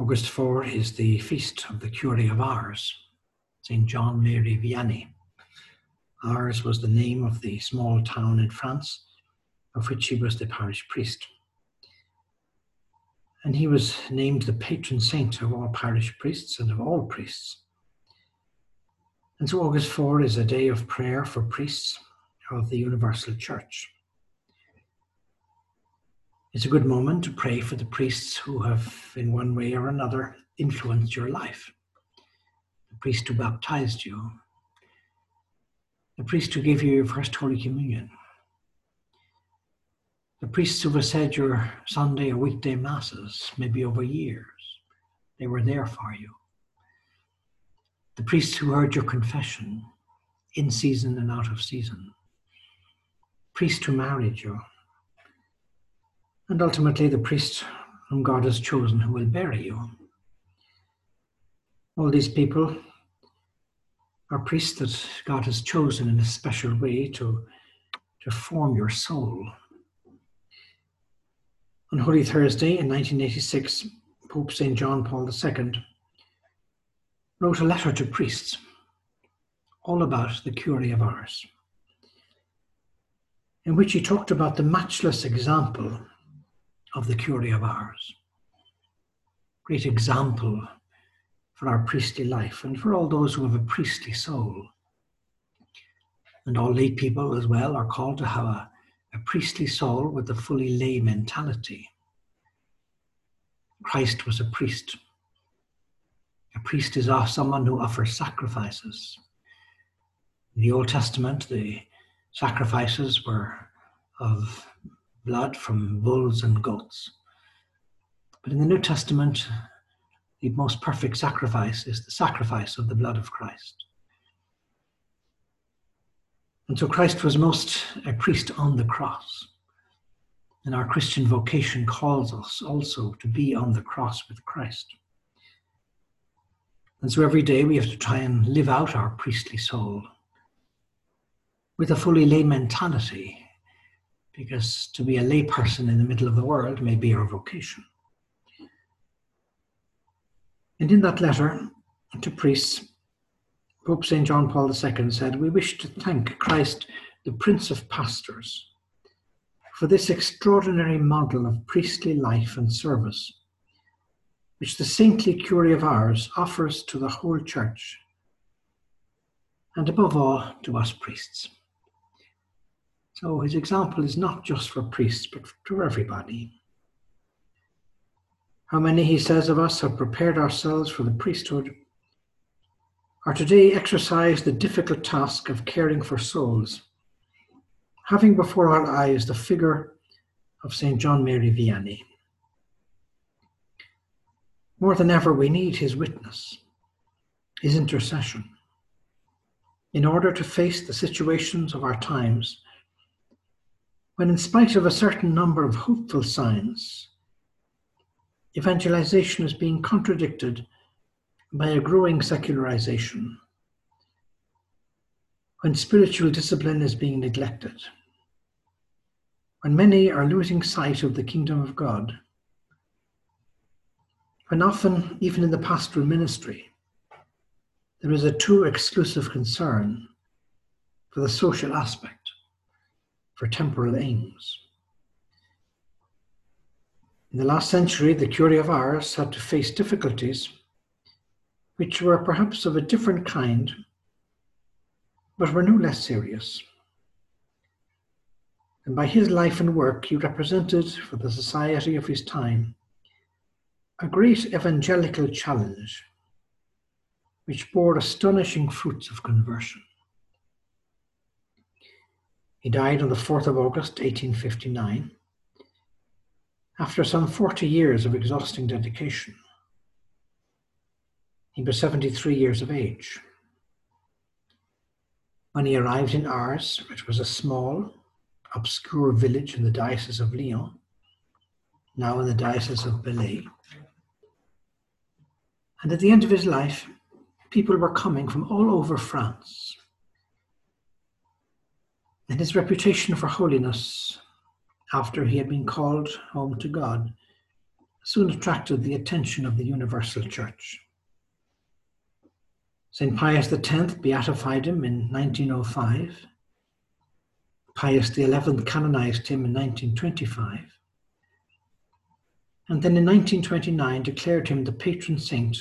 August 4 is the feast of the Curé of Ars, St. John Mary Vianney. Ars was the name of the small town in France of which he was the parish priest. And he was named the patron saint of all parish priests and of all priests. And so August 4 is a day of prayer for priests of the Universal Church. It's a good moment to pray for the priests who have, in one way or another, influenced your life. The priest who baptized you, the priest who gave you your first Holy Communion, the priests who have said your Sunday or weekday masses, maybe over years, they were there for you. The priests who heard your confession in season and out of season. Priest who married you, and ultimately the priest whom God has chosen who will bury you. All these people are priests that God has chosen in a special way to, to form your soul. On Holy Thursday in 1986, Pope St. John Paul II wrote a letter to priests all about the Curé of Ars, in which he talked about the matchless example of the Curé of Ars. Great example for our priestly life and for all those who have a priestly soul. And all lay people as well are called to have a, a priestly soul with a fully lay mentality. Christ was a priest. A priest is someone who offers sacrifices. In the Old Testament, the sacrifices were of blood from bulls and goats. But in the New Testament, the most perfect sacrifice is the sacrifice of the blood of Christ. And so Christ was most a priest on the cross. And our Christian vocation calls us also to be on the cross with Christ. And so every day we have to try and live out our priestly soul with a fully lay mentality because to be a layperson in the middle of the world may be our vocation. And in that letter to priests, Pope St. John Paul II said, We wish to thank Christ, the Prince of Pastors, for this extraordinary model of priestly life and service, which the saintly Curé of Ars offers to the whole Church, and above all to us priests. So his example is not just for priests, but for everybody. How many, he says, of us have prepared ourselves for the priesthood are today exercise the difficult task of caring for souls, having before our eyes the figure of St. John Mary Vianney. More than ever, we need his witness, his intercession, in order to face the situations of our times when, in spite of a certain number of hopeful signs, evangelization is being contradicted by a growing secularization, when spiritual discipline is being neglected, when many are losing sight of the kingdom of God, when often, even in the pastoral ministry, there is a too exclusive concern for the social aspect for temporal aims. In the last century, the Curé of Ars had to face difficulties which were perhaps of a different kind, but were no less serious. And by his life and work, he represented for the society of his time a great evangelical challenge which bore astonishing fruits of conversion. He died on the 4th of August 1859 after some 40 years of exhausting dedication He was 73 years of age. When he arrived in Ars, which was a small, obscure village in the Diocese of Lyon, now in the Diocese of Belley, and at the end of his life, people were coming from all over France. And his reputation for holiness, after he had been called home to God, soon attracted the attention of the Universal Church. St. Pius X beatified him in 1905. Pius XI canonized him in 1925. And then in 1929 declared him the patron saint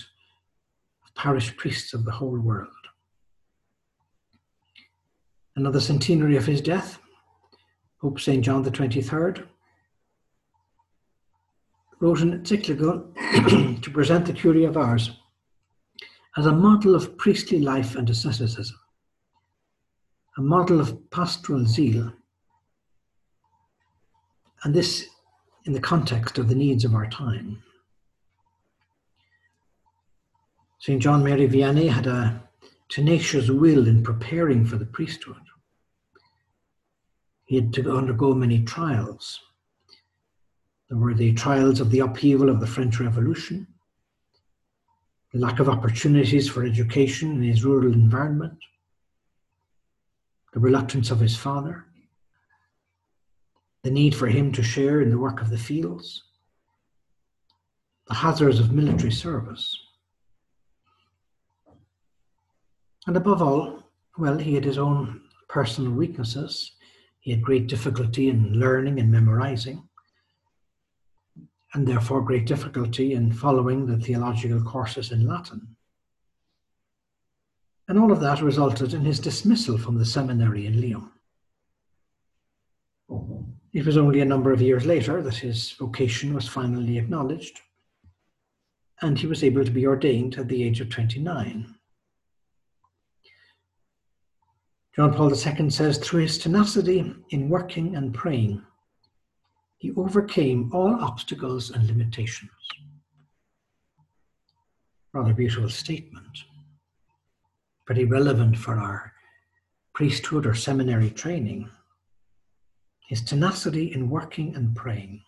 of parish priests of the whole world. Another centenary of his death, Pope St. John the 23rd, wrote an encyclical to present the Curé of Ars as a model of priestly life and asceticism, a model of pastoral zeal, and this in the context of the needs of our time. St. John Mary Vianney had a tenacious will in preparing for the priesthood. He had to undergo many trials. There were the trials of the upheaval of the French Revolution, the lack of opportunities for education in his rural environment, the reluctance of his father, the need for him to share in the work of the fields, the hazards of military service. And above all, well, he had his own personal weaknesses. He had great difficulty in learning and memorizing and therefore great difficulty in following the theological courses in Latin. And all of that resulted in his dismissal from the seminary in Lyon. It was only a number of years later that his vocation was finally acknowledged, and he was able to be ordained at the age of 29. John Paul II says, through his tenacity in working and praying, he overcame all obstacles and limitations. Rather beautiful statement, pretty relevant for our priesthood or seminary training. His tenacity in working and praying.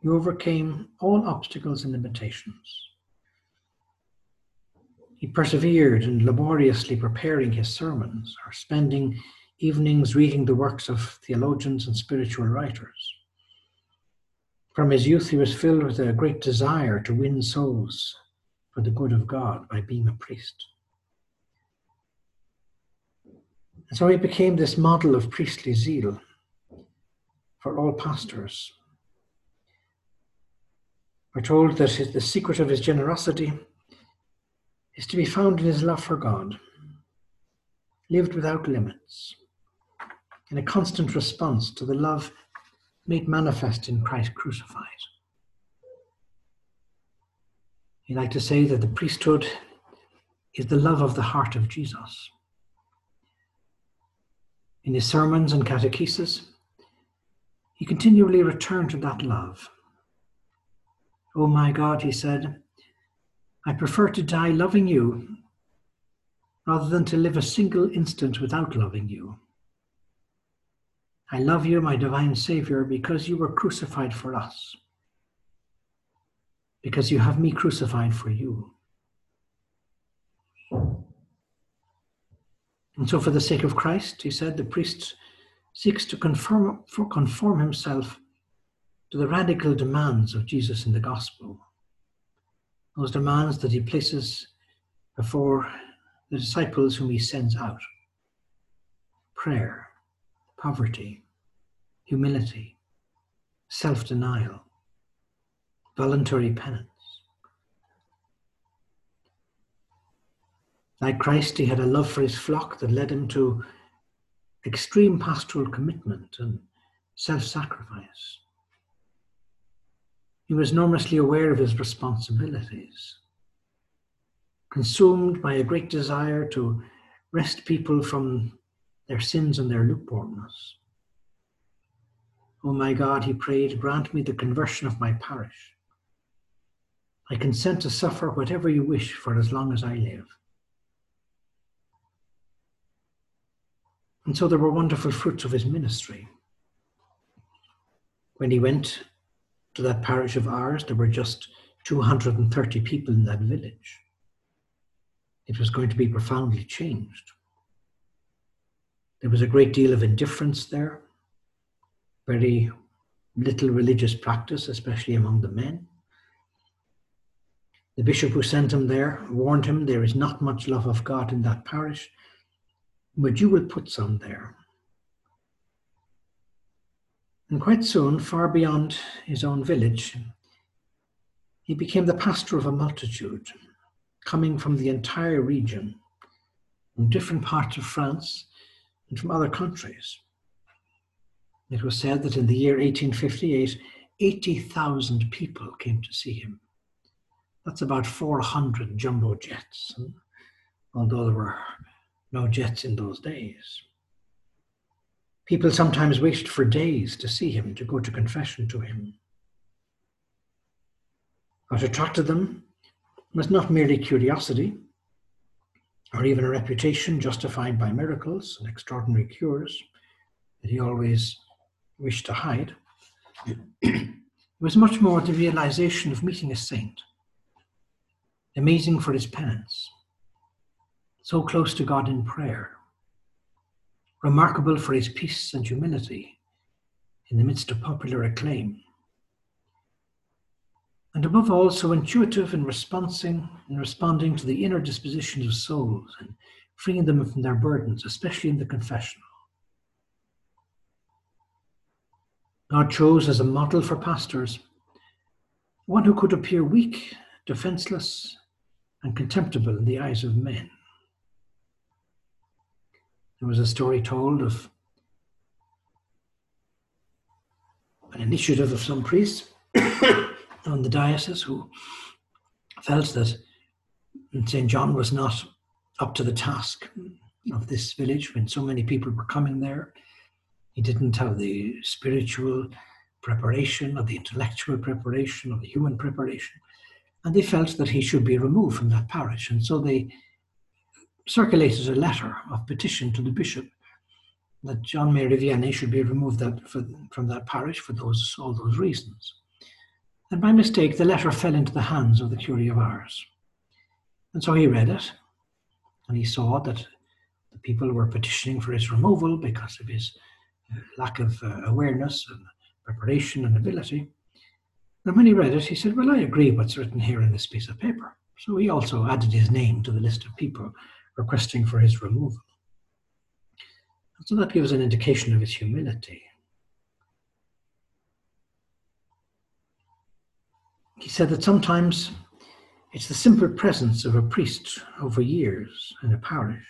He overcame all obstacles and limitations. He persevered in laboriously preparing his sermons or spending evenings reading the works of theologians and spiritual writers. From his youth, he was filled with a great desire to win souls for the good of God by being a priest. And so he became this model of priestly zeal for all pastors. We're told that the secret of his generosity is to be found in his love for God, lived without limits, in a constant response to the love made manifest in Christ crucified. He like to say that the priesthood is the love of the heart of Jesus. In his sermons and catechesis, he continually returned to that love. Oh my God, he said, I prefer to die loving you rather than to live a single instant without loving you. I love you, my divine Savior, because you were crucified for us, because you have me crucified for you. And so, for the sake of Christ, he said, the priest seeks to conform, conform himself to the radical demands of Jesus in the gospel. Those demands that he places before the disciples whom he sends out prayer, poverty, humility, self denial, voluntary penance. Like Christ, he had a love for his flock that led him to extreme pastoral commitment and self sacrifice. He was enormously aware of his responsibilities, consumed by a great desire to wrest people from their sins and their lukewarmness. O oh my God, he prayed, grant me the conversion of my parish. I consent to suffer whatever you wish for as long as I live. And so there were wonderful fruits of his ministry. When he went to that parish of Ars, there were just 230 people in that village. It was going to be profoundly changed. There was a great deal of indifference there, very little religious practice, especially among the men. The bishop who sent him there warned him there is not much love of God in that parish, but you will put some there. And quite soon, far beyond his own village, he became the pastor of a multitude coming from the entire region, from different parts of France and from other countries. It was said that in the year 1858, 80,000 people came to see him. That's about 400 jumbo jets, although there were no jets in those days. People sometimes waited for days to see him, to go to confession to him. What attracted them was not merely curiosity or even a reputation justified by miracles and extraordinary cures that he always wished to hide. it was much more the realization of meeting a saint, amazing for his penance, so close to God in prayer, remarkable for his peace and humility in the midst of popular acclaim and above all, so intuitive in responding, in responding to the inner dispositions of souls and freeing them from their burdens, especially in the confessional. God chose as a model for pastors one who could appear weak, defenseless, and contemptible in the eyes of men. There was a story told of an initiative of some priests on the diocese who felt that St. John was not up to the task of this village when so many people were coming there. He didn't have the spiritual preparation or the intellectual preparation or the human preparation. And they felt that he should be removed from that parish. And so they circulated a letter of petition to the bishop that John Mary Vianney should be removed that, for, from that parish for those all those reasons. And by mistake, the letter fell into the hands of the Curé of Ars. And so he read it, and he saw that the people were petitioning for his removal because of his uh, lack of uh, awareness and preparation and ability. And when he read it, he said, Well, I agree what's written here in this piece of paper. So he also added his name to the list of people requesting for his removal. So that gives an indication of his humility. He said that sometimes it's the simple presence of a priest over years in a parish,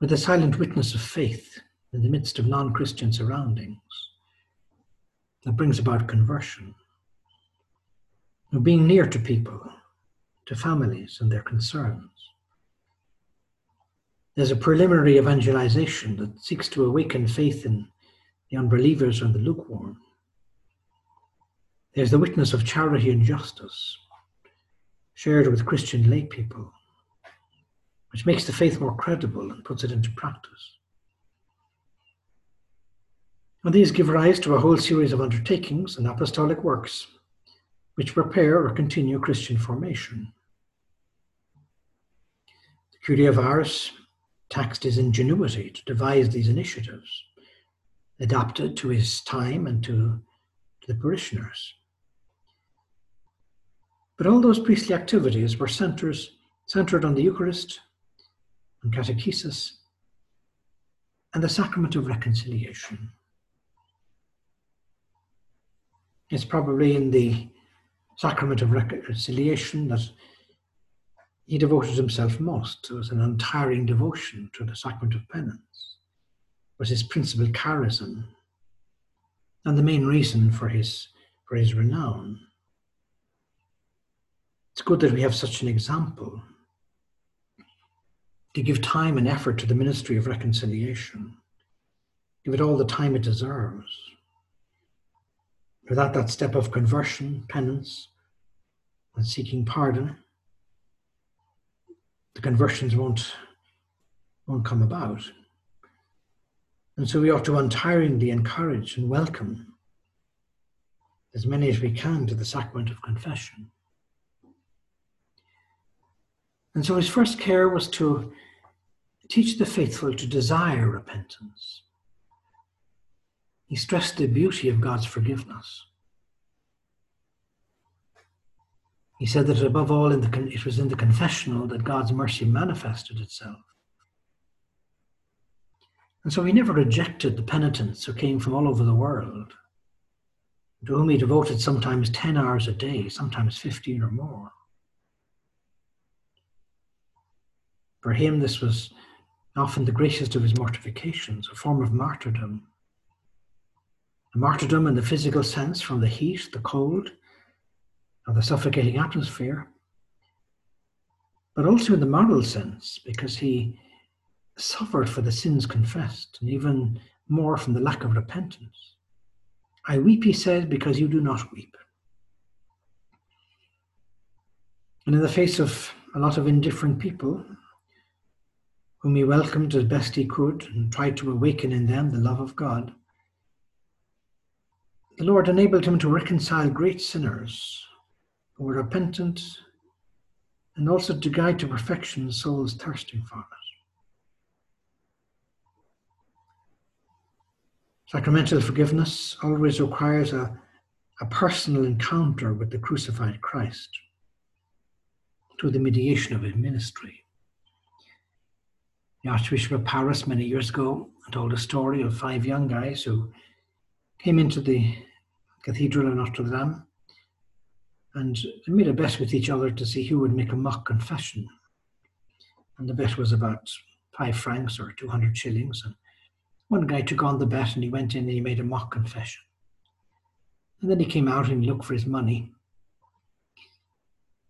with the silent witness of faith in the midst of non Christian surroundings, that brings about conversion. Being near to people, to families and their concerns. There's a preliminary evangelization that seeks to awaken faith in the unbelievers and the lukewarm. There's the witness of charity and justice shared with Christian lay people, which makes the faith more credible and puts it into practice. And these give rise to a whole series of undertakings and apostolic works which prepare or continue Christian formation. The Curé of Ars taxed his ingenuity to devise these initiatives, adapted to his time and to, to the parishioners. But all those priestly activities were centers, centered on the Eucharist and catechesis and the sacrament of reconciliation. It's probably in the sacrament of reconciliation that he devoted himself most. It was an untiring devotion to the sacrament of penance. Was his principal charism and the main reason for his, for his renown. It's good that we have such an example to give time and effort to the ministry of reconciliation. Give it all the time it deserves. Without that step of conversion, penance, and seeking pardon, the conversions won't, won't come about. And so we ought to untiringly encourage and welcome as many as we can to the sacrament of confession. And so his first care was to teach the faithful to desire repentance. He stressed the beauty of God's forgiveness. He said that above all, in the, it was in the confessional that God's mercy manifested itself. And so he never rejected the penitents who came from all over the world, to whom he devoted sometimes 10 hours a day, sometimes 15 or more. For him, this was often the greatest of his mortifications, a form of martyrdom. A martyrdom in the physical sense from the heat, the cold, of the suffocating atmosphere, but also in the moral sense, because he suffered for the sins confessed, and even more from the lack of repentance. I weep, he said, because you do not weep. And in the face of a lot of indifferent people, whom he welcomed as best he could and tried to awaken in them the love of God, the Lord enabled him to reconcile great sinners were repentant and also to guide to perfection souls thirsting for it. Sacramental forgiveness always requires a, a personal encounter with the crucified Christ through the mediation of his ministry. The Archbishop of Paris many years ago told a story of five young guys who came into the cathedral in Notre Dame and they made a bet with each other to see who would make a mock confession. And the bet was about five francs or 200 shillings. And one guy took on the bet and he went in and he made a mock confession. And then he came out and looked for his money.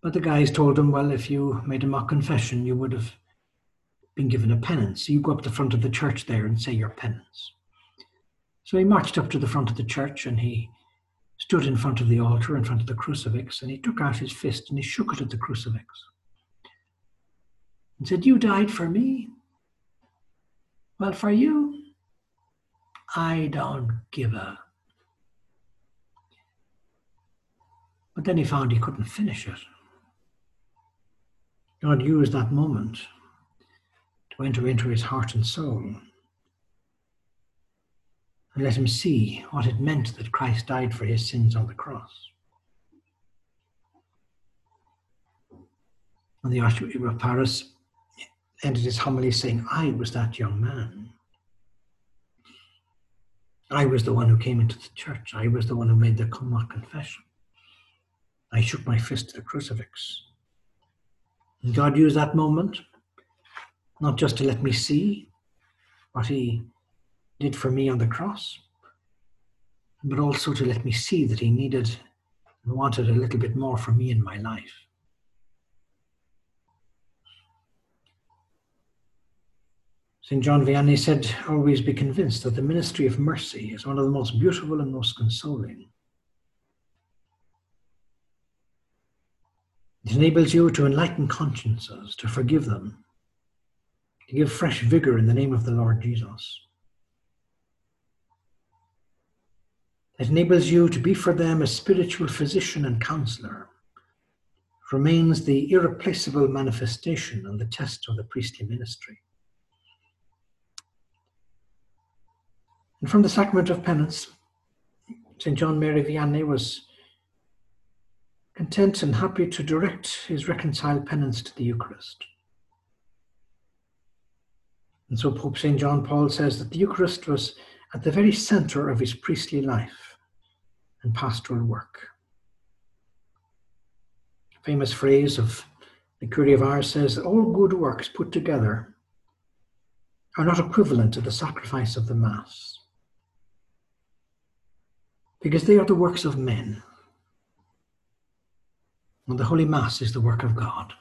But the guys told him, well, if you made a mock confession, you would have been given a penance. So you go up the front of the church there and say your penance. So he marched up to the front of the church and he stood in front of the altar, in front of the crucifix, and he took out his fist and he shook it at the crucifix and said, You died for me. Well, for you, I don't give a. But then he found he couldn't finish it. God used that moment to enter into his heart and soul and let him see what it meant that Christ died for his sins on the cross. And the Archbishop of Paris ended his homily saying, I was that young man. I was the one who came into the church. I was the one who made the mock confession. I shook my fist at the crucifix. And God used that moment not just to let me see what He did for me on the cross, but also to let me see that He needed and wanted a little bit more for me in my life. St. John Vianney said, Always be convinced that the ministry of mercy is one of the most beautiful and most consoling. It enables you to enlighten consciences, to forgive them, to give fresh vigor in the name of the Lord Jesus. It enables you to be for them a spiritual physician and counselor. Remains the irreplaceable manifestation and the test of the priestly ministry. And from the sacrament of penance, St. John Mary Vianney was content and happy to direct his reconciled penance to the Eucharist. And so Pope St. John Paul says that the Eucharist was at the very center of his priestly life and pastoral work. A famous phrase of the Curé of says all good works put together are not equivalent to the sacrifice of the Mass because they are the works of men. And the Holy Mass is the work of God.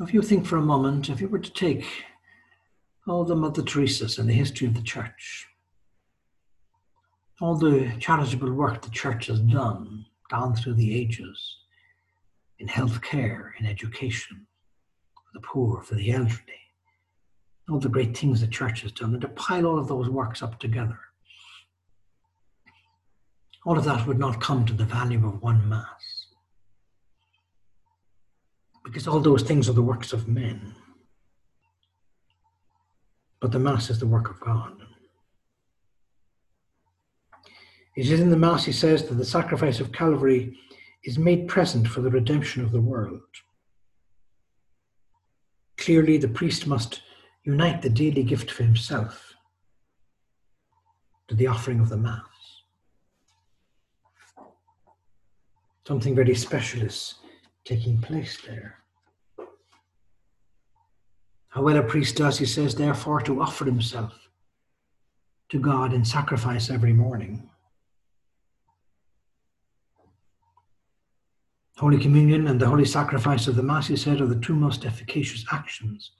If you think for a moment, if you were to take all the Mother Teresa's in the history of the church, all the charitable work the church has done, down through the ages in health care, in education, for the poor, for the elderly, all the great things the church has done, and to pile all of those works up together. All of that would not come to the value of one Mass. Because all those things are the works of men. But the Mass is the work of God. It is in the Mass, he says, that the sacrifice of Calvary is made present for the redemption of the world. Clearly, the priest must unite the daily gift for himself to the offering of the Mass. Something very special is taking place there. How well a priest does, he says, therefore, to offer himself to God in sacrifice every morning. Holy Communion and the Holy Sacrifice of the Mass, he said, are the two most efficacious actions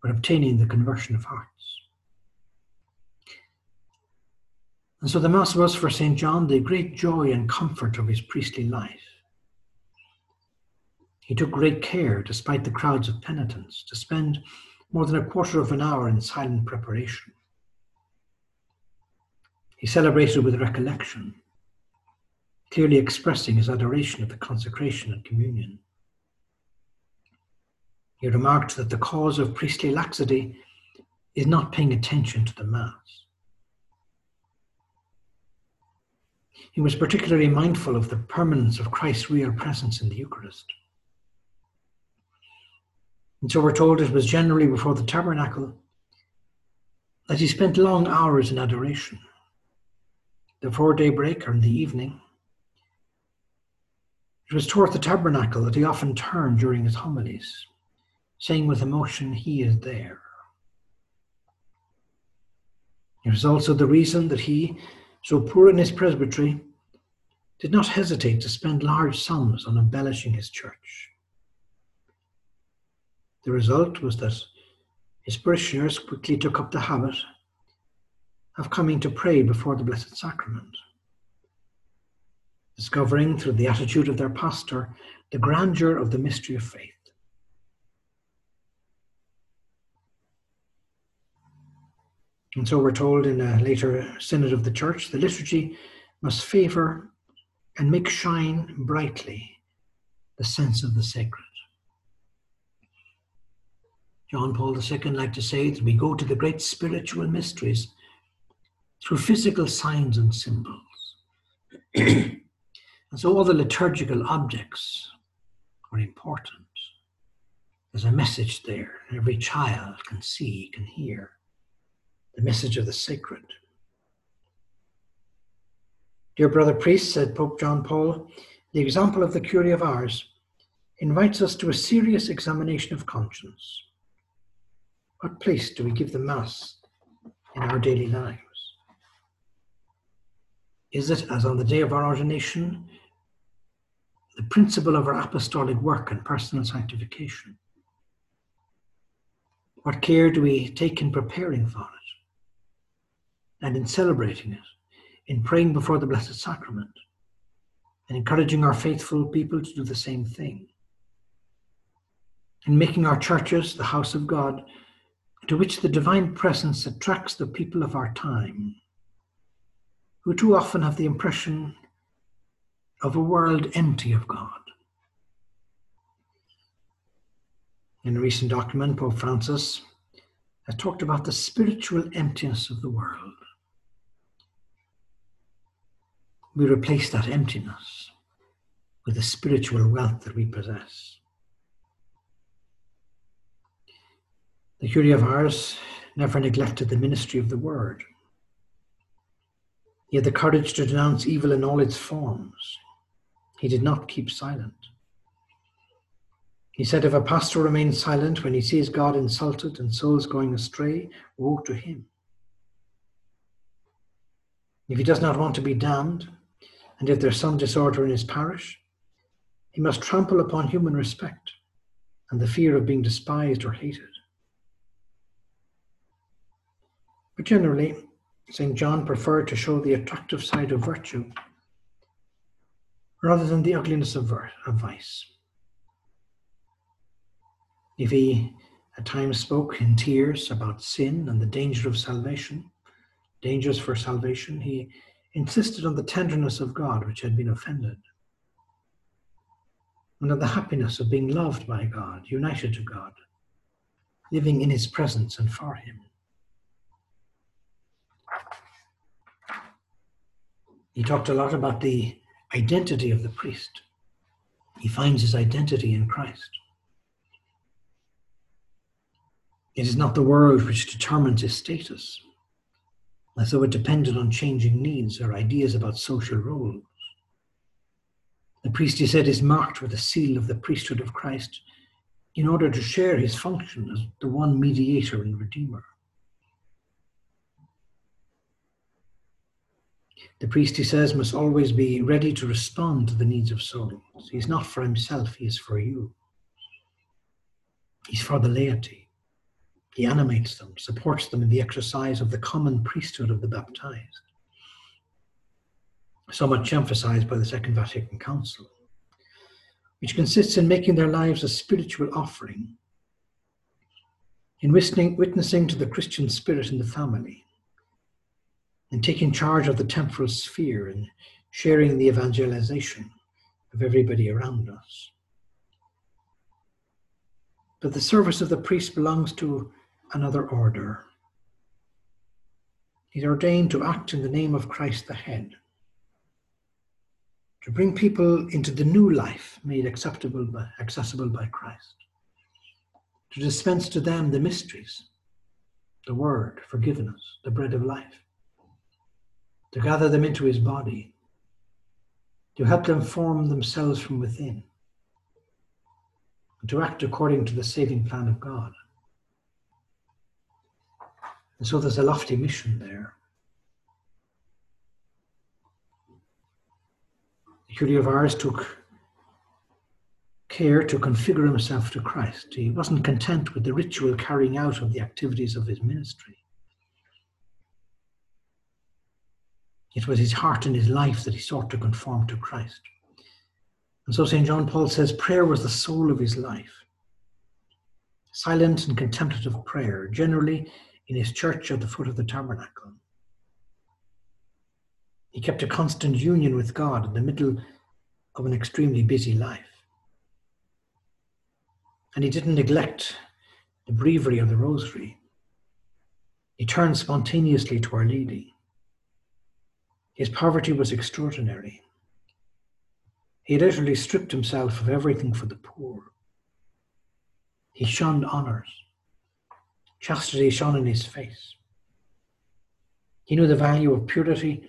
for obtaining the conversion of hearts. And so the Mass was for St. John the great joy and comfort of his priestly life. He took great care, despite the crowds of penitents, to spend more than a quarter of an hour in silent preparation. He celebrated with recollection, clearly expressing his adoration of the consecration and communion. He remarked that the cause of priestly laxity is not paying attention to the Mass. He was particularly mindful of the permanence of Christ's real presence in the Eucharist. And so we're told it was generally before the tabernacle that he spent long hours in adoration. The daybreak or in the evening, it was toward the tabernacle that he often turned during his homilies saying with emotion, He is there. It was also the reason that he, so poor in his presbytery, did not hesitate to spend large sums on embellishing his church. The result was that his parishioners quickly took up the habit of coming to pray before the Blessed Sacrament, discovering through the attitude of their pastor the grandeur of the mystery of faith. And so we're told in a later synod of the church the liturgy must favour and make shine brightly the sense of the sacred. John Paul II liked to say that we go to the great spiritual mysteries through physical signs and symbols. and so all the liturgical objects are important. There's a message there. Every child can see, can hear the message of the sacred. Dear brother priest, said Pope John Paul, the example of the Curé of Ars invites us to a serious examination of conscience. What place do we give the Mass in our daily lives? Is it, as on the day of our ordination, the principle of our apostolic work and personal sanctification? What care do we take in preparing for it? and in celebrating it, in praying before the Blessed Sacrament, and encouraging our faithful people to do the same thing, in making our churches the house of God to which the divine presence attracts the people of our time, who too often have the impression of a world empty of God. In a recent document, Pope Francis has talked about the spiritual emptiness of the world. we replace that emptiness with the spiritual wealth that we possess. The Curé of Ars never neglected the ministry of the word. He had the courage to denounce evil in all its forms. He did not keep silent. He said, If a pastor remains silent when he sees God insulted and souls going astray, woe to him. If he does not want to be damned, and if there's some disorder in his parish, he must trample upon human respect and the fear of being despised or hated. But generally, St. John preferred to show the attractive side of virtue rather than the ugliness of, of vice. If he at times spoke in tears about sin and the danger of salvation, dangers for salvation, he insisted on the tenderness of God which had been offended, and on the happiness of being loved by God, united to God, living in his presence and for him. He talked a lot about the identity of the priest. He finds his identity in Christ. It is not the world which determines his status, as though it depended on changing needs or ideas about social roles. The priest, he said, is marked with the seal of the priesthood of Christ in order to share his function as the one mediator and redeemer. The priest, he says, must always be ready to respond to the needs of souls. He's not for himself, he is for you. He's for the laity. He animates them, supports them in the exercise of the common priesthood of the baptized, so much emphasized by the Second Vatican Council, which consists in making their lives a spiritual offering, in witnessing to the Christian spirit in the family, in taking charge of the temporal sphere and sharing the evangelization of everybody around us. But the service of the priest belongs to another order. He's ordained to act in the name of Christ the head, to bring people into the new life made acceptable by, accessible by Christ, to dispense to them the mysteries, the word, forgiveness, the bread of life, to gather them into his body, to help them form themselves from within, and to act according to the saving plan of God. And so there's a lofty mission there. The Curé of took care to configure himself to Christ. He wasn't content with the ritual carrying out of the activities of his ministry. It was his heart and his life that he sought to conform to Christ. And so St. John Paul says prayer was the soul of his life. Silent and contemplative prayer, generally in his church at the foot of the tabernacle. He kept a constant union with God in the middle of an extremely busy life. And he didn't neglect the breviary of the rosary. He turned spontaneously to Our Lady. His poverty was extraordinary. He literally stripped himself of everything for the poor. He shunned honors. Chastity shone in his face. He knew the value of purity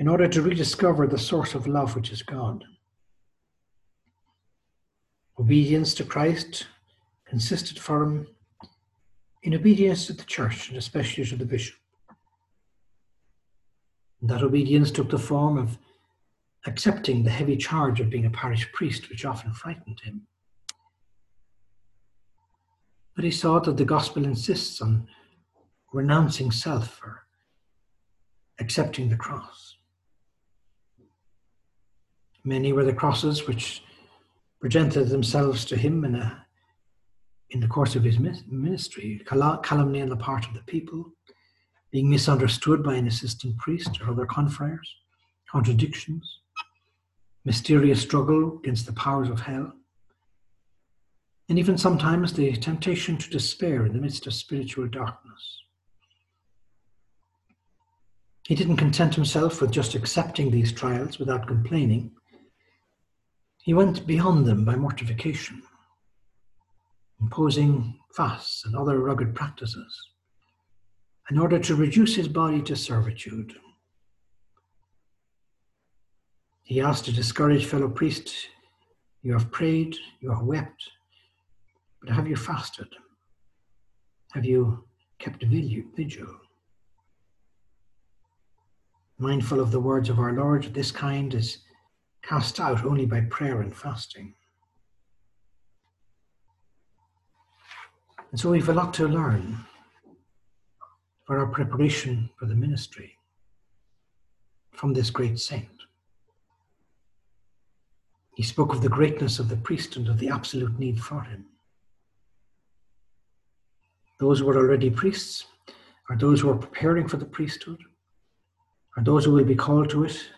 in order to rediscover the source of love, which is God. Obedience to Christ consisted for him in obedience to the church and especially to the bishop. That obedience took the form of accepting the heavy charge of being a parish priest, which often frightened him. But he saw that the gospel insists on renouncing self or accepting the cross. Many were the crosses which presented themselves to him in, a, in the course of his ministry calumny on the part of the people, being misunderstood by an assistant priest or other confreres, contradictions, mysterious struggle against the powers of hell, and even sometimes the temptation to despair in the midst of spiritual darkness. He didn't content himself with just accepting these trials without complaining. He went beyond them by mortification, imposing fasts and other rugged practices in order to reduce his body to servitude. He asked a discouraged fellow priest, You have prayed, you have wept, but have you fasted? Have you kept vigil? Mindful of the words of our Lord, this kind is cast out only by prayer and fasting. And so we've a lot to learn for our preparation for the ministry from this great saint. He spoke of the greatness of the priest and of the absolute need for him. Those who are already priests are those who are preparing for the priesthood, are those who will be called to it,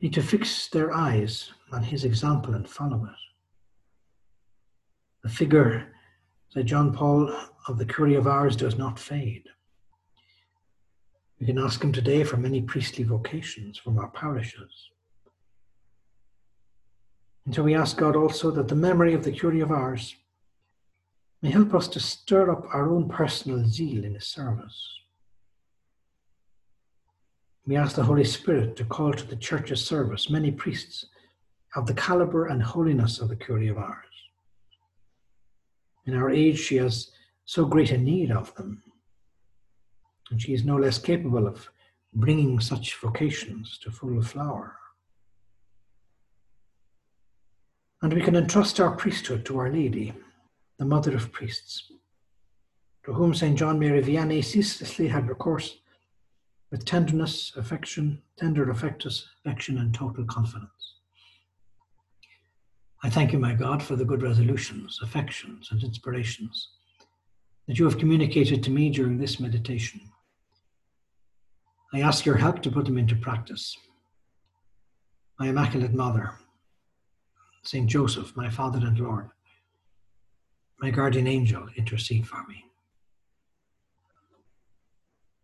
need to fix their eyes on his example and follow it. The figure, said John Paul, of the Curé of Ars does not fade. We can ask him today for many priestly vocations from our parishes. And so we ask God also that the memory of the Curé of Ars may help us to stir up our own personal zeal in His service. We ask the Holy Spirit to call to the Church's service many priests of the caliber and holiness of the Curé of Ars. In our age, she has so great a need of them, and she is no less capable of bringing such vocations to full flower. And we can entrust our priesthood to Our Lady the mother of priests, to whom St. John Mary Vianney ceaselessly had recourse with tenderness, affection, tender affectus, affection, and total confidence. I thank you, my God, for the good resolutions, affections, and inspirations that you have communicated to me during this meditation. I ask your help to put them into practice. My Immaculate Mother, St. Joseph, my Father and Lord, my guardian angel, intercede for me.